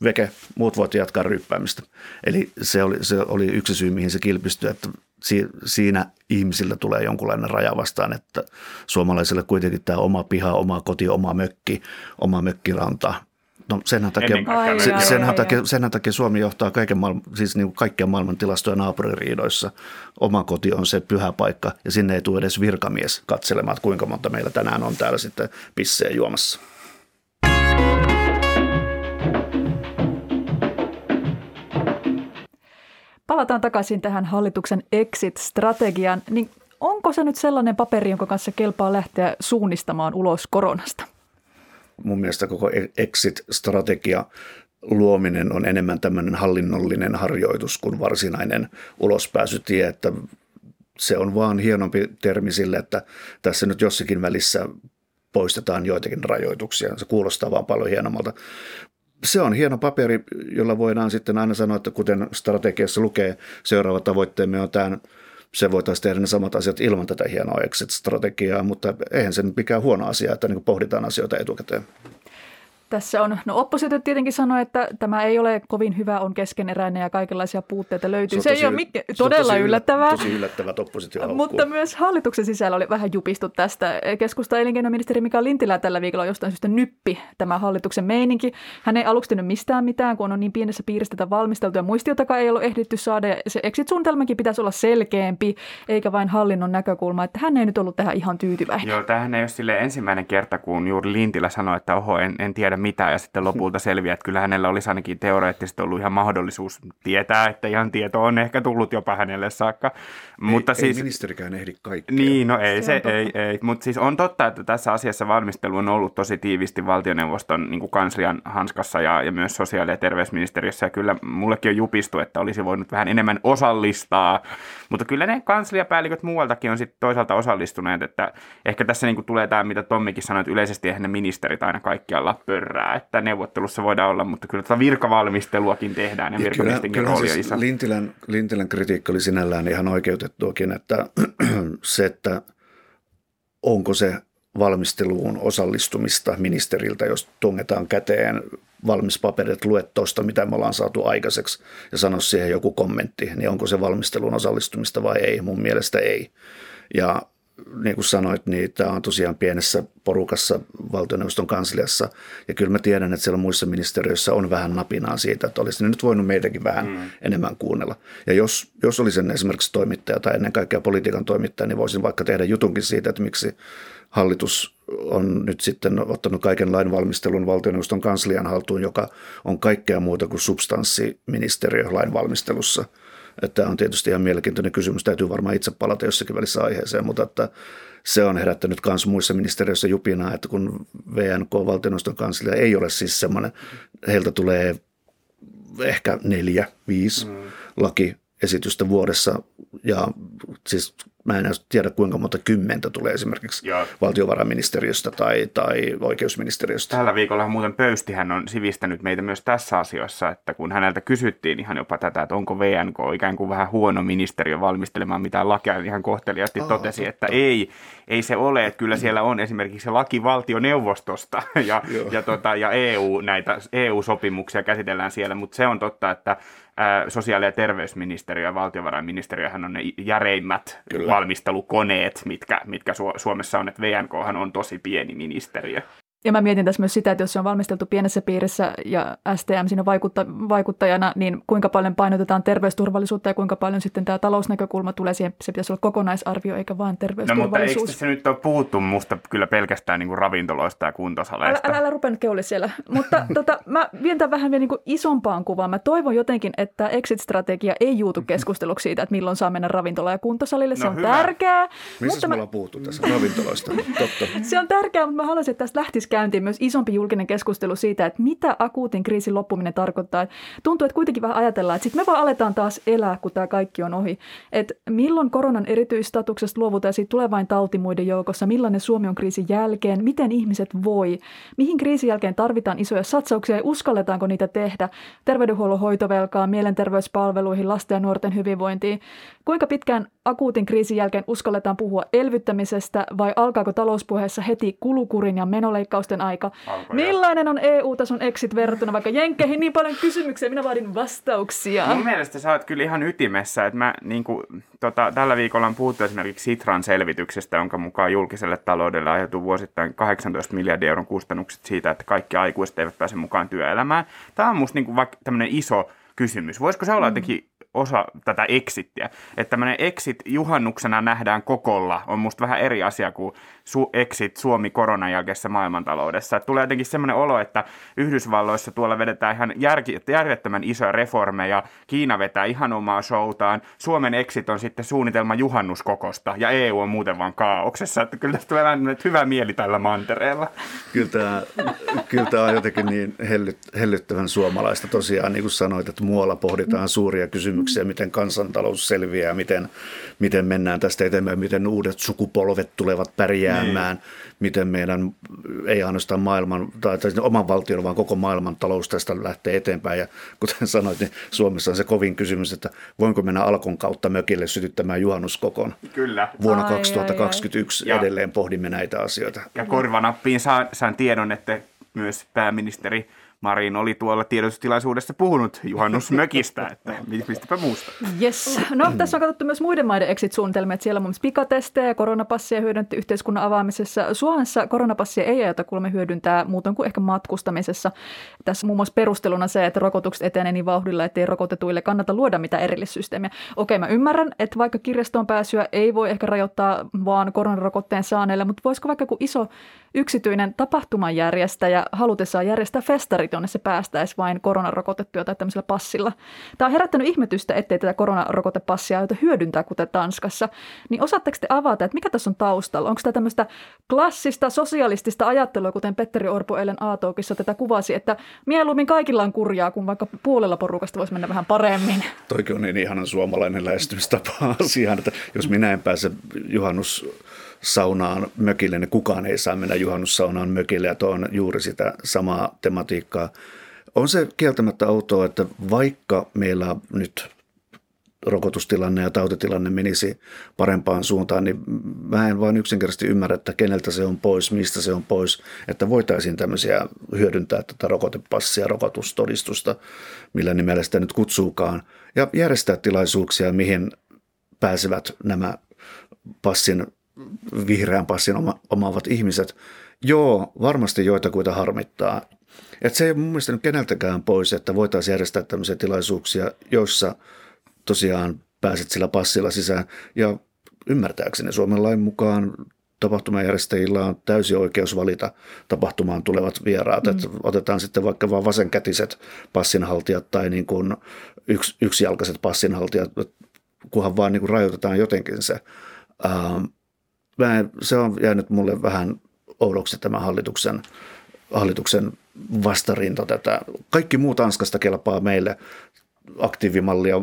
Veke, muut voit jatkaa ryppäämistä. Eli se oli, se oli yksi syy, mihin se kilpistyi, että si, siinä ihmisillä tulee jonkunlainen raja vastaan, että suomalaisille kuitenkin tämä oma piha, oma koti, oma mökki, oma mökkiranta, No senhän takia, Ennen kaikkea Ai, se, ai, senhän, ai, takia, senhän takia Suomi johtaa kaiken maailman, siis niin kuin kaikkien maailman tilastoja naapuririidoissa. Oma koti on se pyhä paikka ja sinne ei tule edes virkamies katselemaan, että kuinka monta meillä tänään on täällä sitten pissejä juomassa. Palataan takaisin tähän hallituksen exit-strategiaan. Niin onko se nyt sellainen paperi, jonka kanssa kelpaa lähteä suunnistamaan ulos koronasta? Mun mielestä koko exit-strategia luominen on enemmän tämmöinen hallinnollinen harjoitus kuin varsinainen ulospääsytie, että se on vaan hienompi termi sille, että tässä nyt jossakin välissä poistetaan joitakin rajoituksia. Se kuulostaa vaan paljon hienommalta. Se on hieno paperi, jolla voidaan sitten aina sanoa, että kuten strategiassa lukee, seuraava tavoitteemme on tämän se voitaisiin tehdä ne samat asiat ilman tätä hienoa exit-strategiaa, mutta eihän se mikään huono asia, että niin pohditaan asioita etukäteen. Tässä on, no oppositio tietenkin sanoi, että tämä ei ole kovin hyvä, on keskeneräinen ja kaikenlaisia puutteita löytyy. Se, se ei ole mikä, todella tosi yllättävää. Tosi yllättävää, että oppositio Mutta myös hallituksen sisällä oli vähän jupistu tästä. Keskusta elinkeinoministeri Mika Lintilä tällä viikolla jostain syystä nyppi tämä hallituksen meininki. Hän ei aluksi tehnyt mistään mitään, kun on niin pienessä piirissä tätä valmisteltua muistiotakaan ei ollut ehditty saada. Ja se exit-suunnitelmakin pitäisi olla selkeämpi, eikä vain hallinnon näkökulma. Että hän ei nyt ollut tähän ihan tyytyväinen. Joo, tämähän ei ole sille ensimmäinen kerta, kun juuri Lintilä sanoi, että oho, en, en tiedä mitään ja sitten lopulta selviää, että kyllä hänellä olisi ainakin teoreettisesti ollut ihan mahdollisuus tietää, että ihan tieto on ehkä tullut jopa hänelle saakka. Ei, Mutta ei siis, ministerikään ehdi kaikkea. Niin, no ei se, se ei, ei. Mutta siis on totta, että tässä asiassa valmistelu on ollut tosi tiivisti valtioneuvoston niin kuin kanslian hanskassa ja, ja myös sosiaali- ja terveysministeriössä. Ja kyllä mullekin on jupistu, että olisi voinut vähän enemmän osallistaa. Mutta kyllä ne kansliapäälliköt muualtakin on sitten toisaalta osallistuneet, että ehkä tässä niin kuin tulee tämä, mitä Tommikin sanoi, että yleisesti eihän ne ministerit aina kaikkialla pörrää että neuvottelussa voidaan olla, mutta kyllä tätä virkavalmisteluakin tehdään ja, ja virkamiestenkin rooli siis. Lintilän, Lintilän kritiikki oli sinällään ihan oikeutettuakin, että *clears throat* se, että onko se valmisteluun osallistumista ministeriltä, jos tungetaan käteen valmis paperi, että luet tuosta, mitä me ollaan saatu aikaiseksi ja sano siihen joku kommentti, niin onko se valmisteluun osallistumista vai ei? Mun mielestä ei. Ja niin kuin sanoit, niin tämä on tosiaan pienessä porukassa valtioneuvoston kansliassa. Ja kyllä mä tiedän, että siellä muissa ministeriöissä on vähän napinaa siitä, että olisi ne nyt voinut meitäkin vähän mm. enemmän kuunnella. Ja jos, jos olisin esimerkiksi toimittaja tai ennen kaikkea politiikan toimittaja, niin voisin vaikka tehdä jutunkin siitä, että miksi hallitus on nyt sitten ottanut kaiken lainvalmistelun valtioneuvoston kanslian haltuun, joka on kaikkea muuta kuin substanssiministeriö lainvalmistelussa – tämä on tietysti ihan mielenkiintoinen kysymys. Täytyy varmaan itse palata jossakin välissä aiheeseen, mutta että se on herättänyt myös muissa ministeriöissä jupinaa, että kun VNK, valtioneuvoston kanslia, ei ole siis semmoinen, heiltä tulee ehkä neljä, viisi mm. lakiesitystä vuodessa ja siis mä en tiedä kuinka monta kymmentä tulee esimerkiksi ja. valtiovarainministeriöstä tai, tai oikeusministeriöstä. Tällä viikolla muuten Pöystihän on sivistänyt meitä myös tässä asiassa, että kun häneltä kysyttiin ihan jopa tätä, että onko VNK ikään kuin vähän huono ministeriö valmistelemaan mitään lakia, ihan kohteliaasti Aa, totesi, totta. että ei, ei se ole, että kyllä siellä on esimerkiksi se laki valtioneuvostosta *laughs* ja, ja, tota, ja EU, näitä EU-sopimuksia käsitellään siellä, mutta se on totta, että sosiaali- ja terveysministeriö ja valtiovarainministeriöhän on ne järeimmät Kyllä. valmistelukoneet, mitkä, mitkä Suomessa on, että VNK on tosi pieni ministeriö. Ja mä mietin tässä myös sitä, että jos se on valmisteltu pienessä piirissä ja STM siinä vaikutta, vaikuttajana, niin kuinka paljon painotetaan terveysturvallisuutta ja kuinka paljon sitten tämä talousnäkökulma tulee siihen. Se pitäisi olla kokonaisarvio eikä vain terveysturvallisuus. No mutta eikö se nyt ole puhuttu musta kyllä pelkästään niin kuin ravintoloista ja kuntosaleista? Älä, älä, älä rupea nyt keuli siellä. Mutta *laughs* tota, mä vien tämän vähän vielä niin kuin isompaan kuvaan. Mä toivon jotenkin, että exit-strategia ei juutu keskusteluksi siitä, että milloin saa mennä ravintola- ja kuntosalille. Se no, on hyvä. tärkeää. Missä mutta me ollaan puhuttu tässä ravintoloista? *laughs* Totta. se on tärkeää, mutta mä haluaisin, että tästä lähtisi käyntiin myös isompi julkinen keskustelu siitä, että mitä akuutin kriisin loppuminen tarkoittaa. Tuntuu, että kuitenkin vähän ajatellaan, että sitten me vaan aletaan taas elää, kun tämä kaikki on ohi. Että milloin koronan erityistatuksesta luovutaan ja siitä tulee vain tauti muiden joukossa, millainen Suomi on kriisin jälkeen, miten ihmiset voi, mihin kriisin jälkeen tarvitaan isoja satsauksia ja uskalletaanko niitä tehdä, terveydenhuollon hoitovelkaa, mielenterveyspalveluihin, lasten ja nuorten hyvinvointiin. Kuinka pitkään akuutin kriisin jälkeen uskalletaan puhua elvyttämisestä vai alkaako talouspuheessa heti kulukurin ja menoleikkausten aika? Alko Millainen on EU-tason exit verrattuna vaikka Jenkkeihin? Niin paljon kysymyksiä, minä vaadin vastauksia. Mun mielestä sä oot kyllä ihan ytimessä. Että mä, niin kuin, tota, tällä viikolla on puhuttu esimerkiksi Sitran selvityksestä, jonka mukaan julkiselle taloudelle aiheutuu vuosittain 18 miljardia euron kustannukset siitä, että kaikki aikuiset eivät pääse mukaan työelämään. Tämä on musta niin kuin vaikka tämmöinen iso kysymys. Voisiko se olla mm. jotenkin osa tätä exittiä. Että tämmöinen exit juhannuksena nähdään kokolla on musta vähän eri asia kuin su- exit Suomi koronan jälkeisessä maailmantaloudessa. Että tulee jotenkin semmoinen olo, että Yhdysvalloissa tuolla vedetään ihan järki, järjettömän isoja reformeja, Kiina vetää ihan omaa showtaan, Suomen exit on sitten suunnitelma juhannuskokosta ja EU on muuten vaan kaauksessa. Että kyllä tästä tulee vähän hyvä mieli tällä mantereella. Kyllä tämä, kyllä tämä on jotenkin niin hellyt, hellyttävän suomalaista tosiaan, niin kuin sanoit, että muualla pohditaan suuria kysymyksiä kysymyksiä, miten kansantalous selviää, miten, miten mennään tästä eteenpäin, miten uudet sukupolvet tulevat pärjäämään, niin. miten meidän ei ainoastaan maailman tai, tai oman valtion, vaan koko maailman talous tästä lähtee eteenpäin. Ja kuten sanoit, niin Suomessa on se kovin kysymys, että voinko mennä Alkon kautta mökille sytyttämään juhannuskokon. Kyllä. Vuonna ai, 2021 ai, ai. edelleen pohdimme näitä asioita. Ja korvanappiin saan, saan tiedon, että myös pääministeri Marin oli tuolla tiedotustilaisuudessa puhunut juhannusmökistä, *laughs* että mistäpä muusta. Yes. No, tässä on katsottu myös muiden maiden exit-suunnitelmia, että siellä on myös pikatestejä ja koronapassia hyödynnetty yhteiskunnan avaamisessa. Suomessa koronapassia ei ajata kuulemma hyödyntää muuten kuin ehkä matkustamisessa. Tässä muun muassa perusteluna se, että rokotukset etenee niin vauhdilla, ettei rokotetuille kannata luoda mitään erillissysteemiä. Okei, mä ymmärrän, että vaikka kirjastoon pääsyä ei voi ehkä rajoittaa vaan koronarokotteen saaneille, mutta voisiko vaikka joku iso yksityinen tapahtumanjärjestäjä halutessaan järjestää festarit, jonne se päästäisi vain koronarokotettuja tai tämmöisellä passilla. Tämä on herättänyt ihmetystä, ettei tätä koronarokotepassia aiota hyödyntää, kuten Tanskassa. Niin osaatteko te avata, että mikä tässä on taustalla? Onko tämä tämmöistä klassista sosialistista ajattelua, kuten Petteri Orpo eilen Aatoukissa tätä kuvasi, että mieluummin kaikilla on kurjaa, kun vaikka puolella porukasta voisi mennä vähän paremmin? Toikin on niin ihanan suomalainen lähestymistapa asiaan, että jos minä en pääse juhannus saunaan mökille, niin kukaan ei saa mennä juhannussaunaan mökille ja tuo on juuri sitä samaa tematiikkaa. On se kieltämättä outoa, että vaikka meillä nyt rokotustilanne ja tautitilanne menisi parempaan suuntaan, niin mä en vain yksinkertaisesti ymmärrä, että keneltä se on pois, mistä se on pois, että voitaisiin tämmöisiä hyödyntää tätä rokotepassia, rokotustodistusta, millä nimellä sitä nyt kutsuukaan, ja järjestää tilaisuuksia, mihin pääsevät nämä passin vihreän passin oma, omaavat ihmiset. Joo, varmasti joitakuita harmittaa. Et se ei mun mielestä nyt keneltäkään pois, että voitaisiin järjestää tämmöisiä tilaisuuksia, joissa tosiaan pääset sillä passilla sisään. Ja ymmärtääkseni Suomen lain mukaan tapahtumajärjestäjillä on täysi oikeus valita tapahtumaan tulevat vieraat. Mm. Että otetaan sitten vaikka vain vasenkätiset passinhaltijat tai niin kuin yks, yksijalkaiset passinhaltijat, kunhan vaan niin kuin rajoitetaan jotenkin se. Ähm, mä se on jäänyt mulle vähän oudoksi tämä hallituksen, hallituksen vastarinta tätä. Kaikki muu Tanskasta kelpaa meille aktiivimallia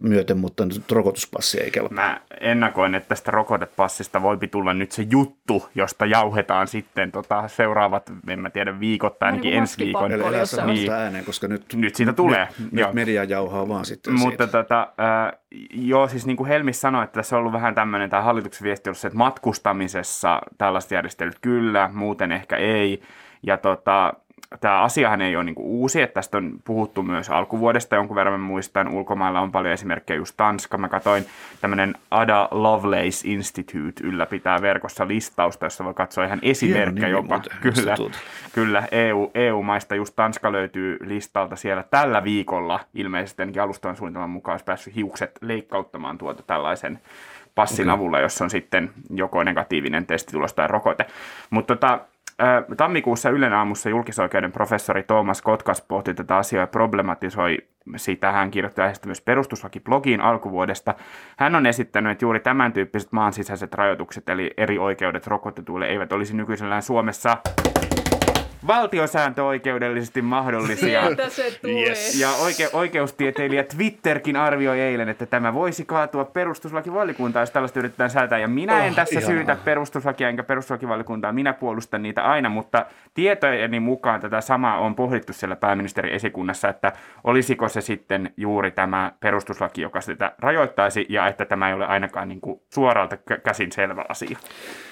myöten, mutta nyt rokotuspassi ei kelpaa. Mä ennakoin, että tästä rokotepassista voi tulla nyt se juttu, josta jauhetaan sitten tota seuraavat, en mä tiedä, viikot tai ainakin ensi viikon. Eli älä niin. ääneen, koska nyt, nyt siitä tulee. Nyt, nyt media jauhaa vaan sitten Mutta siitä. tota, äh, joo, siis niin kuin Helmis sanoi, että tässä on ollut vähän tämmöinen, tämä hallituksen viesti ollut se, että matkustamisessa tällaista järjestelyt kyllä, muuten ehkä ei. Ja tota, tämä asiahan ei ole niin uusi, että tästä on puhuttu myös alkuvuodesta jonkun verran, mä muistan, ulkomailla on paljon esimerkkejä, just Tanska, mä katsoin tämmöinen Ada Lovelace Institute ylläpitää verkossa listausta, jossa voi katsoa ihan esimerkkejä jopa. Muuten, kyllä, kyllä EU, EU-maista just Tanska löytyy listalta siellä tällä viikolla, ilmeisesti ainakin alustavan suunnitelman mukaan olisi päässyt hiukset leikkauttamaan tuota tällaisen passin okay. avulla, jossa on sitten joko negatiivinen testitulos tai rokote. Mutta tota, Tammikuussa Ylen aamussa julkisoikeuden professori Thomas Kotkas pohti tätä asiaa ja problematisoi sitä. Hän kirjoitti aiheesta myös perustuslaki-blogiin alkuvuodesta. Hän on esittänyt, että juuri tämän tyyppiset maan sisäiset rajoitukset, eli eri oikeudet rokotetuille, eivät olisi nykyisellään Suomessa valtiosääntöoikeudellisesti mahdollisia. se yes. Ja oike- oikeustieteilijä Twitterkin arvioi eilen, että tämä voisi kaatua perustuslakivaliokuntaan, jos tällaista yritetään säätää. Ja minä oh, en tässä ihanaa. syytä perustuslakia enkä perustuslakivaliokuntaa, minä puolustan niitä aina, mutta tietojeni mukaan tätä samaa on pohdittu siellä pääministerin esikunnassa, että olisiko se sitten juuri tämä perustuslaki, joka sitä rajoittaisi, ja että tämä ei ole ainakaan niin kuin suoralta käsin selvä asia.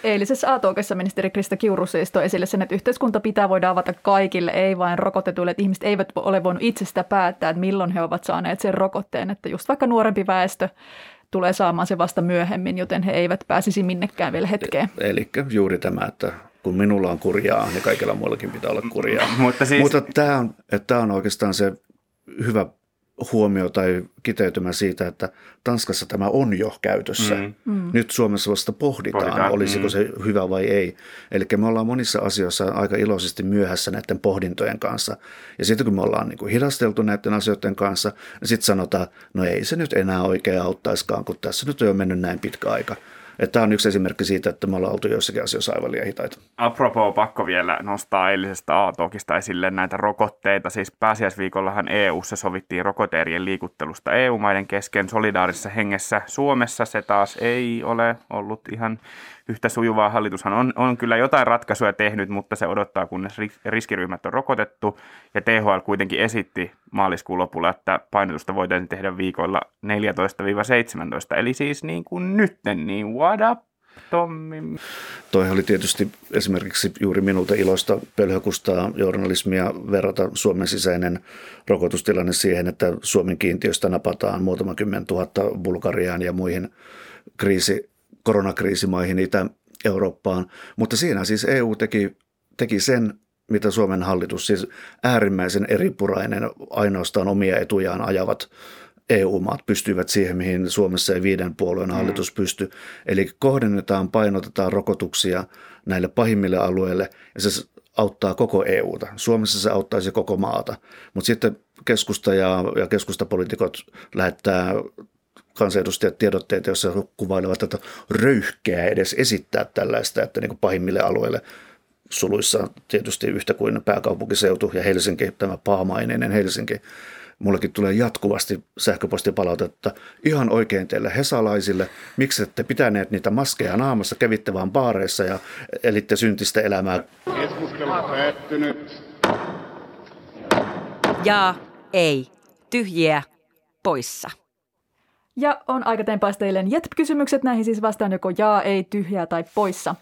Eilisessä Aatokessa ministeri Krista Kiuru siis toi esille sen, että yhteiskunta pitää voida avata kaikille, ei vain rokotetuille, että ihmiset eivät ole voinut itse sitä päättää, että milloin he ovat saaneet sen rokotteen, että just vaikka nuorempi väestö tulee saamaan se vasta myöhemmin, joten he eivät pääsisi minnekään vielä hetkeen. Eli juuri tämä, että kun minulla on kurjaa, niin kaikilla muillakin pitää olla kurjaa. *laughs* Mutta, siis... Mutta tämä, on, että tämä on oikeastaan se hyvä huomio tai kiteytymä siitä, että Tanskassa tämä on jo käytössä. Mm. Mm. Nyt Suomessa vasta pohditaan, pohditaan. olisiko mm. se hyvä vai ei. Eli me ollaan monissa asioissa aika iloisesti myöhässä näiden pohdintojen kanssa. Ja sitten kun me ollaan niin kuin hidasteltu näiden asioiden kanssa, niin sitten sanotaan, no ei se nyt enää oikein auttaiskaan, kun tässä nyt on jo mennyt näin pitkä aika. Että tämä on yksi esimerkki siitä, että me ollaan oltu joissakin asioissa aivan liian hitaita. Apropos, pakko vielä nostaa eilisestä A-talkista esille näitä rokotteita. Siis pääsiäisviikollahan EU-ssa sovittiin rokoteerien liikuttelusta EU-maiden kesken solidaarisessa hengessä. Suomessa se taas ei ole ollut ihan yhtä sujuvaa. Hallitushan on, on kyllä jotain ratkaisuja tehnyt, mutta se odottaa, kunnes riskiryhmät on rokotettu. Ja THL kuitenkin esitti maaliskuun lopulla, että painotusta voitaisiin tehdä viikoilla 14-17. Eli siis niin kuin nytten, niin what up? Tommi. Toi oli tietysti esimerkiksi juuri minulta iloista pölhökustaa journalismia verrata Suomen sisäinen rokotustilanne siihen, että Suomen kiintiöstä napataan muutama kymmen tuhatta Bulgariaan ja muihin kriisi, koronakriisimaihin Itä-Eurooppaan. Mutta siinä siis EU teki, teki sen, mitä Suomen hallitus, siis äärimmäisen eripurainen, ainoastaan omia etujaan ajavat EU-maat pystyivät siihen, mihin Suomessa ei viiden puolueen mm. hallitus pysty. Eli kohdennetaan, painotetaan rokotuksia näille pahimmille alueille ja se auttaa koko EUta. Suomessa se auttaisi koko maata. Mutta sitten keskusta ja, ja keskustapolitiikot lähettää kansanedustajat tiedotteita, joissa kuvailevat, että röyhkeä edes esittää tällaista, että niin kuin pahimmille alueille suluissa tietysti yhtä kuin pääkaupunkiseutu ja Helsinki, tämä pahamaineinen Helsinki, mullekin tulee jatkuvasti sähköpostipalautetta ihan oikein teille hesalaisille. Miksi ette pitäneet niitä maskeja naamassa, kävitte vaan baareissa ja elitte syntistä elämää? Keskustelu päättynyt. Ja ei. Tyhjiä poissa. Ja on aika tempaista eilen JETP-kysymykset. Näihin siis vastaan joko jaa, ei, tyhjää tai poissa.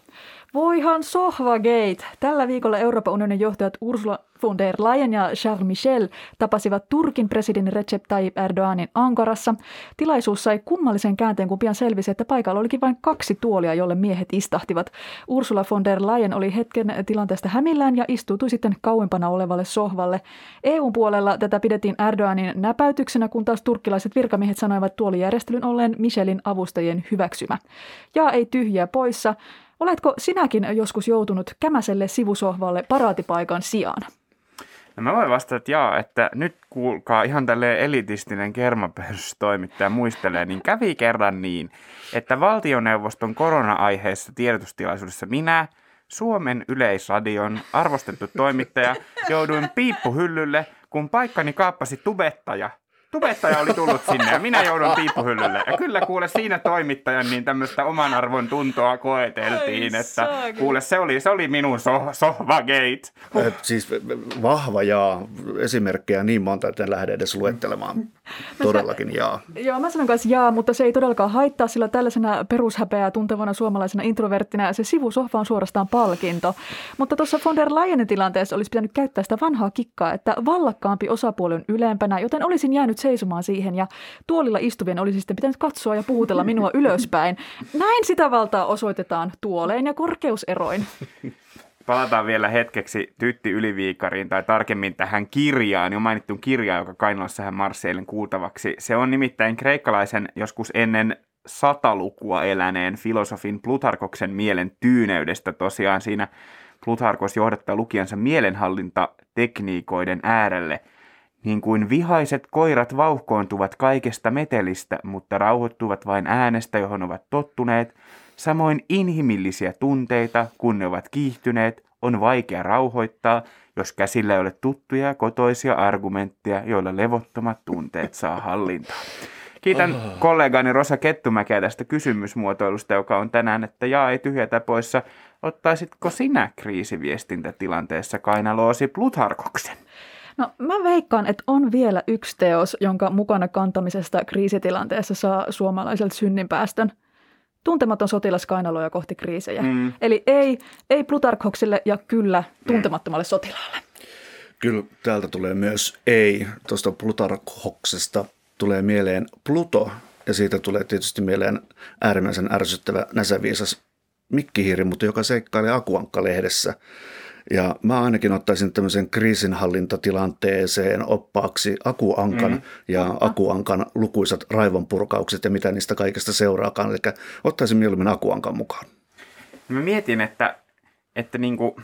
Voihan sohvagate. Tällä viikolla Euroopan unionin johtajat Ursula von der Leyen ja Charles Michel tapasivat Turkin presidentin Recep Tayyip Erdoganin Ankarassa. Tilaisuus sai kummallisen käänteen, kun pian selvisi, että paikalla olikin vain kaksi tuolia, jolle miehet istahtivat. Ursula von der Leyen oli hetken tilanteesta hämillään ja istuutui sitten kauempana olevalle sohvalle. EUn puolella tätä pidettiin Erdoganin näpäytyksenä, kun taas turkkilaiset virkamiehet sanoivat tuolijärjestelyn olleen Michelin avustajien hyväksymä. Ja ei tyhjiä poissa. Oletko sinäkin joskus joutunut kämäselle sivusohvalle paraatipaikan sijaan? No mä voin vastata, että jaa, että nyt kuulkaa ihan tälleen elitistinen kermapöysystoimittaja muistelee, niin kävi kerran niin, että valtioneuvoston korona-aiheessa tiedotustilaisuudessa minä, Suomen Yleisradion arvostettu toimittaja, jouduin piippuhyllylle, kun paikkani kaappasi tubettaja – tubettaja oli tullut sinne ja minä joudun piippuhyllylle. Ja kyllä kuule siinä toimittajan niin tämmöistä oman arvon tuntoa koeteltiin, Ai, että kuule se oli, se oli minun so, sohvagate. Huh. Siis vahva ja esimerkkejä niin monta, että en lähde edes luettelemaan. Todellakin jaa. Joo, mä sanon kanssa jaa, mutta se ei todellakaan haittaa, sillä tällaisena perushäpeää tuntevana suomalaisena introverttina se sivusohva on suorastaan palkinto. Mutta tuossa von der Leyenin tilanteessa olisi pitänyt käyttää sitä vanhaa kikkaa, että vallakkaampi osapuoli on ylempänä, joten olisin jäänyt seisomaan siihen ja tuolilla istuvien olisi sitten pitänyt katsoa ja puhutella minua *laughs* ylöspäin. Näin sitä valtaa osoitetaan tuoleen ja korkeuseroin. Palataan vielä hetkeksi Tytti Yliviikariin tai tarkemmin tähän kirjaan, jo mainittuun kirjaan, joka Kainalassa hän marssi eilen kuultavaksi. Se on nimittäin kreikkalaisen joskus ennen satalukua eläneen filosofin Plutarkoksen mielen tyyneydestä. Tosiaan siinä Plutarkos johdattaa lukijansa mielenhallintatekniikoiden äärelle – niin kuin vihaiset koirat vauhkoontuvat kaikesta metelistä, mutta rauhoittuvat vain äänestä, johon ovat tottuneet, samoin inhimillisiä tunteita, kun ne ovat kiihtyneet, on vaikea rauhoittaa, jos käsillä ei ole tuttuja ja kotoisia argumentteja, joilla levottomat tunteet saa hallintaa. Kiitän oh. kollegani Rosa Kettumäkeä tästä kysymysmuotoilusta, joka on tänään, että jaa ei tyhjätä poissa. Ottaisitko sinä kriisiviestintätilanteessa kainaloosi Plutarkoksen? No mä veikkaan, että on vielä yksi teos, jonka mukana kantamisesta kriisitilanteessa saa suomalaiselta synninpäästön. Tuntematon sotilas kainaloja kohti kriisejä. Mm. Eli ei, ei Plutarkoksille ja kyllä tuntemattomalle sotilaalle. Kyllä täältä tulee myös ei. Tuosta Plutarkoksesta tulee mieleen Pluto ja siitä tulee tietysti mieleen äärimmäisen ärsyttävä näsäviisas mikkihiiri, mutta joka seikkailee Akuankka-lehdessä – ja mä ainakin ottaisin tämmöisen kriisinhallintatilanteeseen oppaaksi Akuankan mm. ja Akuankan lukuisat raivonpurkaukset ja mitä niistä kaikesta seuraakaan. Eli ottaisin mieluummin Akuankan mukaan. Mä mietin, että, että niin kuin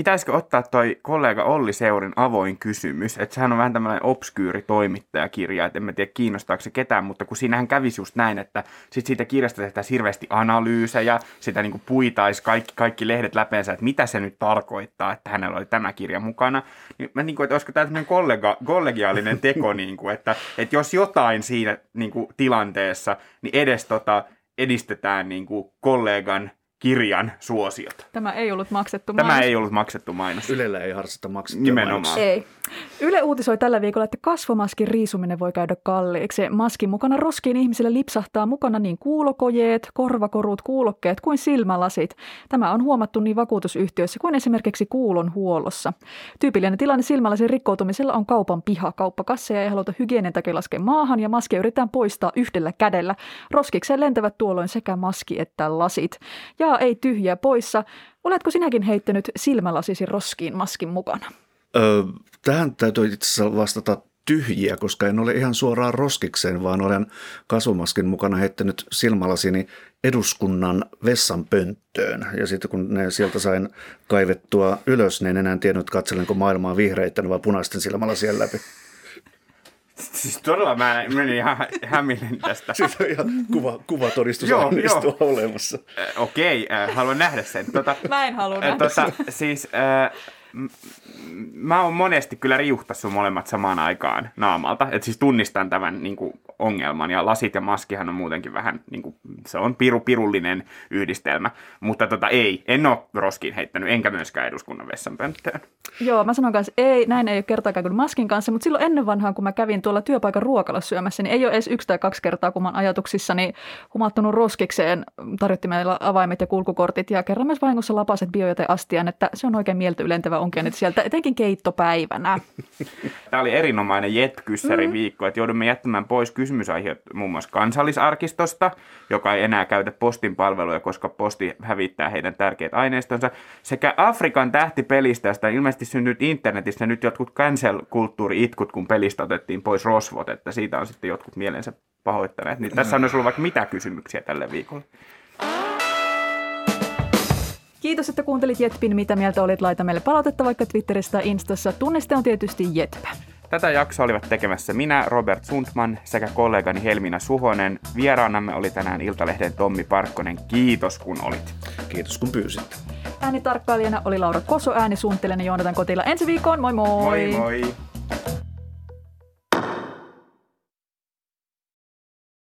pitäisikö ottaa toi kollega Olli Seurin avoin kysymys, että sehän on vähän tämmöinen obskyyri toimittajakirja, että en mä tiedä kiinnostaako se ketään, mutta kun siinähän kävisi just näin, että sit siitä kirjasta tehtäisiin hirveästi analyysejä, sitä niin puitaisi kaikki, kaikki lehdet läpeensä, että mitä se nyt tarkoittaa, että hänellä oli tämä kirja mukana, niin mä niin kuin, että olisiko tämä tämmöinen kollega, kollegiaalinen teko, *laughs* niin kuin, että, että jos jotain siinä niin kuin, tilanteessa, niin edes tota, edistetään niin kuin, kollegan kirjan suosiota. Tämä ei ollut maksettu mainos. Tämä ei ollut maksettu mainos. Ylellä ei harrasta maksettua Nimenomaan. Ei. Yle uutisoi tällä viikolla, että kasvomaskin riisuminen voi käydä kalliiksi. Maskin mukana roskiin ihmisille lipsahtaa mukana niin kuulokojeet, korvakorut, kuulokkeet kuin silmälasit. Tämä on huomattu niin vakuutusyhtiöissä kuin esimerkiksi kuulon huollossa. Tyypillinen tilanne silmälasin rikkoutumisella on kaupan piha. Kauppakasseja ei haluta hygienien takia laskea maahan ja maskia yritetään poistaa yhdellä kädellä. Roskikseen lentävät tuolloin sekä maski että lasit. Ja ei tyhjää poissa. Oletko sinäkin heittänyt silmälasisi roskiin maskin mukana? Ö, tähän täytyy itse asiassa vastata tyhjiä, koska en ole ihan suoraan roskikseen, vaan olen kasvomaskin mukana heittänyt silmälasini eduskunnan vessan pönttöön. Ja sitten kun ne sieltä sain kaivettua ylös, niin en enää tiennyt, katselenko maailmaa vihreitten vai punaisten silmälasien läpi. Siis todella mä menin ihan hämillin tästä. Siitä on ihan kuva, kuvatodistus Joo, onnistua olemassa. Äh, Okei, äh, haluan nähdä sen. Tota, Mä en halua äh, nähdä tota, siis äh, mä oon monesti kyllä riuhtassu molemmat samaan aikaan naamalta. Et siis tunnistan tämän niin kuin, ongelman. Ja lasit ja maskihan on muutenkin vähän, niin kuin, se on piru, pirullinen yhdistelmä. Mutta tota, ei, en ole roskiin heittänyt, enkä myöskään eduskunnan vessanpönttöön. Joo, mä sanon kanssa, ei, näin ei ole kertaakaan kuin maskin kanssa, mutta silloin ennen vanhaan, kun mä kävin tuolla työpaikan ruokalla syömässä, niin ei ole edes yksi tai kaksi kertaa, kun mä oon ajatuksissani humattunut roskikseen, tarjotti meillä avaimet ja kulkukortit ja kerran myös vahingossa lapaset biojäteastian, että se on oikein mieltä ylentävä onkin, että sieltä etenkin keittopäivänä. Tämä oli erinomainen jet-kyssäri mm. viikko, että joudumme jättämään pois kysymysaiheet muun muassa kansallisarkistosta, joka ei enää käytä postin palveluja, koska posti hävittää heidän tärkeät aineistonsa, sekä Afrikan tähtipelistä, josta ilmeisesti syntynyt internetissä nyt jotkut cancel-kulttuuri-itkut, kun pelistä otettiin pois rosvot, että siitä on sitten jotkut mielensä pahoittaneet. Niin tässä on ollut vaikka mitä kysymyksiä tälle viikolle. Kiitos, että kuuntelit Jetpin, mitä mieltä olit. Laita meille palautetta vaikka Twitterissä tai Instassa. Tunniste on tietysti Jetpä. Tätä jaksoa olivat tekemässä minä, Robert Sundman, sekä kollegani Helmina Suhonen. Vieraanamme oli tänään Iltalehden Tommi Parkkonen. Kiitos kun olit. Kiitos kun pyysitte. Äänitarkkailijana oli Laura Koso, äänisuunnittelijana Joonatan Kotila. Ensi viikkoon, moi moi! Moi moi!